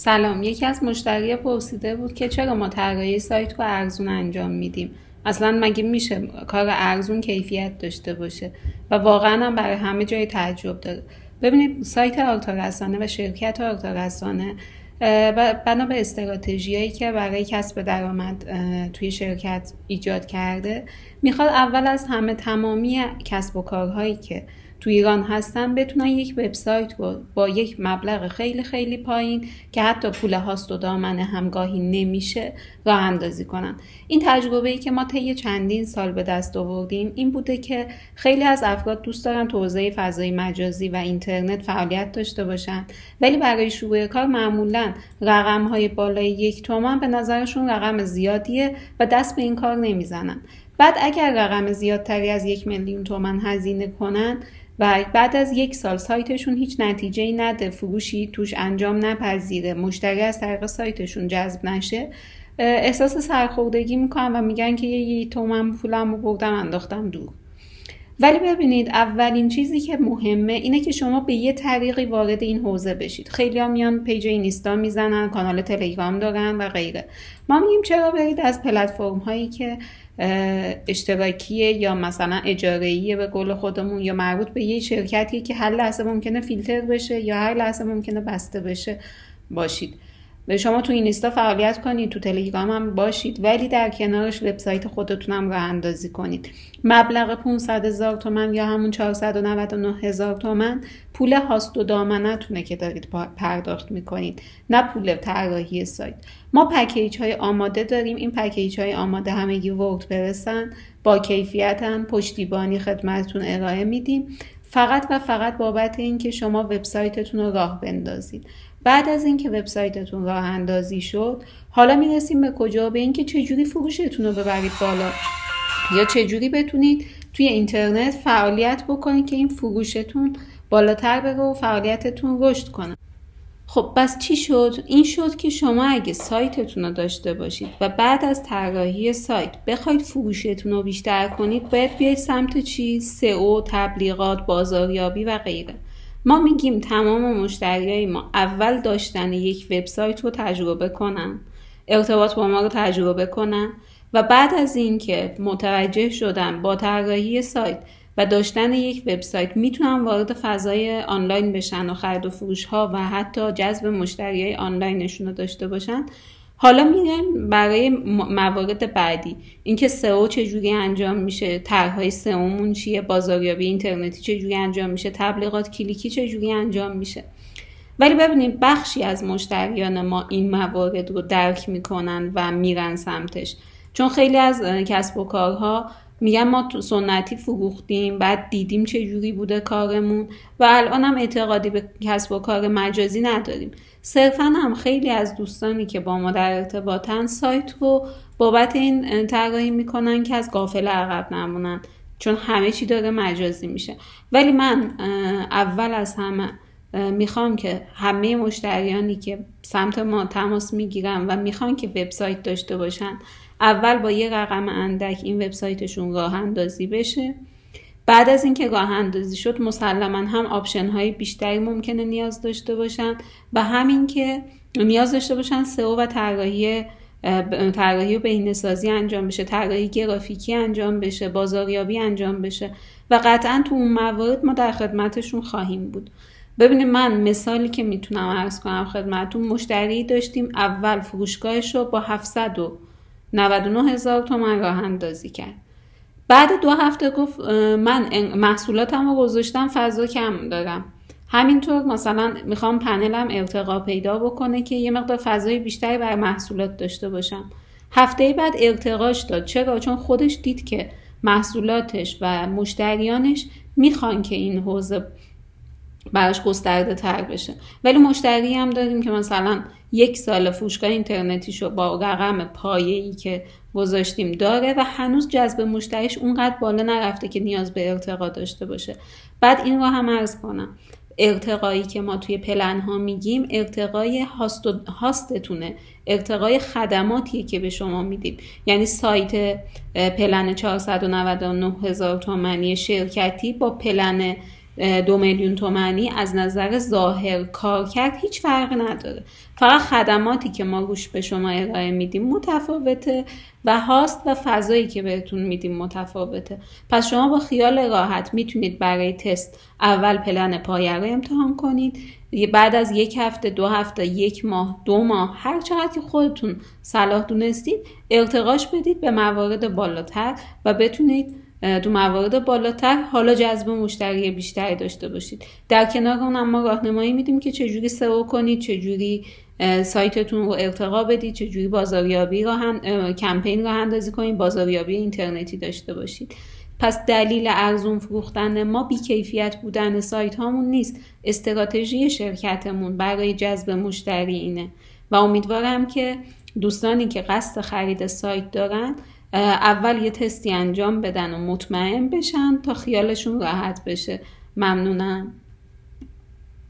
سلام. یکی از مشتری پرسیده بود که چرا ما طراحی سایت رو ارزون انجام میدیم. اصلا مگه میشه کار ارزون کیفیت داشته باشه؟ و واقعا هم برای همه جای تعجب داره. ببینید سایت آرتارسانه و شرکت آرتارسانه بنا به استراتژیایی که برای کسب درآمد توی شرکت ایجاد کرده می‌خواد اول از همه تمامی کسب و کارهایی که تو ایران هستن بتونن یک وبسایت رو با یک مبلغ خیلی خیلی پایین که حتی پول هاست و دامنه همگاهی نمیشه راه اندازی کنن. این تجربه ای که ما طی چندین سال به دست آوردیم این بوده که خیلی از افراد دوست دارن تو حوزه فضای مجازی و اینترنت فعالیت داشته باشن. ولی برای شروع کار معمولا رقم های بالای یک تومن به نظرشون رقم زیادیه و دست به این کار نمی‌زنن. بعد اگر رقم زیادتری از یک میلیون تومن هزینه کنن و بعد از یک سال سایتشون هیچ نتیجه ای نده فروشی توش انجام نپذیره. مشتری از طریق سایتشون جذب نشه. احساس سرخوردگی می‌کنن و میگن که یه تومن پولم رو بردم انداختم دور. ولی ببینید اولین چیزی که مهمه اینه که شما به یه طریقی وارد این حوزه بشید. خیلی ها میان پیج اینستا می‌زنن کانال تلگرام دارن و غیره. ما میگیم چرا برید از پلتفرم هایی که اشتراکیه یا مثلا اجارهیه به قول خودمون یا مربوط به یه شرکتی که هر لحظه ممکنه فیلتر بشه یا هر لحظه ممکنه بسته بشه باشید. به شما تو اینستا فعالیت کنید تو تلگرام هم باشید ولی در کنارش وبسایت خودتون هم راه اندازی کنید. مبلغ 500 هزار تومن یا همون 499 هزار تومن پول هاست و دامنتونه که دارید پرداخت می‌کنید نه پول طراحی سایت. ما پکیج های آماده داریم. این پکیج های آماده همگی ورد برسن با کیفیتن پشتیبانی خدمتتون ارائه میدیم. فقط و فقط بابت اینکه شما وبسایتتون رو راه بندازید. بعد از اینکه وبسایتتون راه اندازی شد حالا می‌رسیم به کجا به اینکه چجوری فروشتون رو ببرید بالا یا چجوری بتونید توی اینترنت فعالیت بکنید که این فروشتون بالاتر بره و فعالیتتون رشد کنه خب بس چی شد؟ این شد که شما اگه سایتتون رو داشته باشید و بعد از طراحی سایت بخواید فروشتون رو بیشتر کنید باید بیاید سمت چی؟ سئو، تبلیغات، بازاریابی و غیره ما میگیم تمام مشتریای ما اول داشتن یک وبسایت رو تجربه کنن ارتباط با ما رو تجربه کنن و بعد از اینکه متوجه شدن با طراحی سایت و داشتن یک وبسایت می‌تونن وارد فضای آنلاین بشن و خرید و فروش ها و حتی جذب مشتری های آنلاینشون رو داشته باشن حالا میگم برای موارد بعدی. اینکه سئو چجوری انجام میشه طرحهای سئومون چیه بازاریابی اینترنتی چجوری انجام میشه تبلیغات کلیکی چجوری انجام میشه. ولی ببینید بخشی از مشتریان ما این موارد رو درک می‌کنن و میرن سمتش. چون خیلی از کسب و کارها میگن ما تو سنتی فروختیم بعد دیدیم چه جوری بوده کارمون و الان هم اعتقادی به کسب و کار مجازی نداریم. صرفا هم خیلی از دوستانی که با ما در ارتباطن سایت رو بابت این طراحی می‌کنن که از قافل عقب نمونن چون همه چی داره مجازی میشه. ولی من اول از همه می‌خوام که همه مشتریانی که سمت ما تماس می‌گیرن و می‌خوان که وبسایت داشته باشن اول با یه رقم اندک این وبسایتشون راه اندازی بشه. بعد از اینکه راه اندازی شد مسلما هم آپشن های بیشتری ممکنه نیاز داشته باشن و همین که نیاز داشته باشن سئو و طراحی طراحی و بهینه‌سازی انجام بشه طراحی گرافیکی انجام بشه بازاریابی انجام بشه و قطعا تو اون موارد ما در خدمتشون خواهیم بود. ببینید من مثالی که می‌تونم عرض کنم خدمتون مشتری داشتیم اول فروشگاهش رو با 700 و 99 هزار تومن راه اندازی کرد. بعد دو هفته گفت من محصولاتم رو گذاشتم فضا کم دارم. همینطور مثلا می‌خوام پنلم ارتقا پیدا بکنه که یه مقدار فضای بیشتری بر محصولات داشته باشم. هفته بعد ارتقاش داد. چرا؟ چون خودش دید که محصولاتش و مشتریانش می‌خوان که این حوزه براش گسترده تر بشه. ولی مشتری هم داریم که مثلا یک سال فروشگاه اینترنتیشو با رقم پایه‌ای که گذاشتیم داره و هنوز جذب مشتریش اونقدر بالا نرفته که نیاز به ارتقا داشته باشه. بعد این رو هم عرض کنم. ارتقایی که ما توی پلن ها میگیم ارتقای هاست هاستتونه. ارتقای خدماتیه که به شما میدیم. یعنی سایت پلن 499 هزار تومنی شرکتی با پلن دو میلیون تومنی از نظر ظاهر کار کرد هیچ فرقی نداره. فقط خدماتی که ما روش به شما ارائه میدیم متفاوته و هاست و فضایی که بهتون میدیم متفاوته. پس شما با خیال راحت می‌تونید برای تست اول پلن پایه رو امتحان کنید. بعد از یک هفته دو هفته یک ماه دو ماه هر چقدر که خودتون صلاح دونستید ارتقاش بدید به موارد بالاتر و بتونید تو موارد بالاتر. حالا جذب مشتری بیشتری داشته باشید. در کنار اون ما راهنمایی میدیم که چجوری سئو کنید چجوری سایتتون رو ارتقا بدید چجوری بازاریابی رو هم کمپین رو اندازی کنید بازاریابی اینترنتی داشته باشید. پس دلیل ارزون فروختن ما بیکیفیت بودن سایت هامون نیست. استراتژی شرکتمون برای جذب مشتری اینه. و امیدوارم که دوستانی که قصد خرید سایت دارن اول یه تستی انجام بدن و مطمئن بشن تا خیالشون راحت بشه. ممنونم.